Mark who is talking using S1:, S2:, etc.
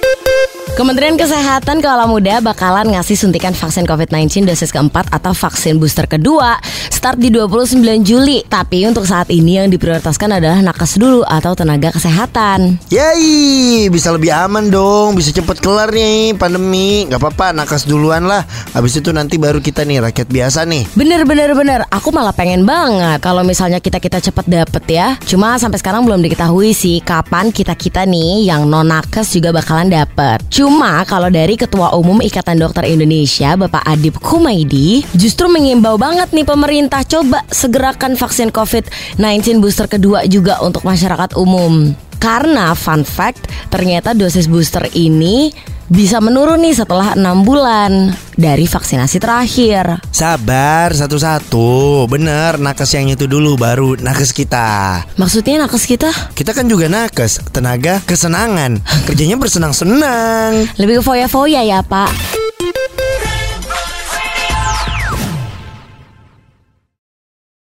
S1: Thank you. Kementerian Kesehatan Kala Muda bakalan ngasih suntikan vaksin COVID-19 dosis keempat atau vaksin booster kedua start di 29 Juli. Tapi untuk saat ini yang diprioritaskan adalah nakes dulu atau tenaga kesehatan.
S2: Yay, bisa lebih aman dong, bisa cepet kelar nih pandemi. Gak apa-apa, nakes duluan lah. Habis itu nanti baru kita nih rakyat biasa nih.
S1: Bener bener bener, aku malah pengen banget kalau misalnya kita kita cepet dapet ya. Cuma sampai sekarang belum diketahui sih kapan kita kita nih yang non nakes juga bakalan dapet. Cuma kalau dari Ketua Umum Ikatan Dokter Indonesia Bapak Adib Kumaidi justru mengimbau banget nih pemerintah coba segerakan vaksin COVID-19 booster kedua juga untuk masyarakat umum. Karena fun fact ternyata dosis booster ini bisa menurun nih setelah enam bulan dari vaksinasi terakhir.
S2: Sabar satu-satu, bener nakes yang itu dulu baru nakes kita.
S1: Maksudnya nakes kita
S2: Kita kan juga nakes, tenaga kesenangan, kerjanya bersenang-senang.
S1: lebih ke foya-foya ya pak.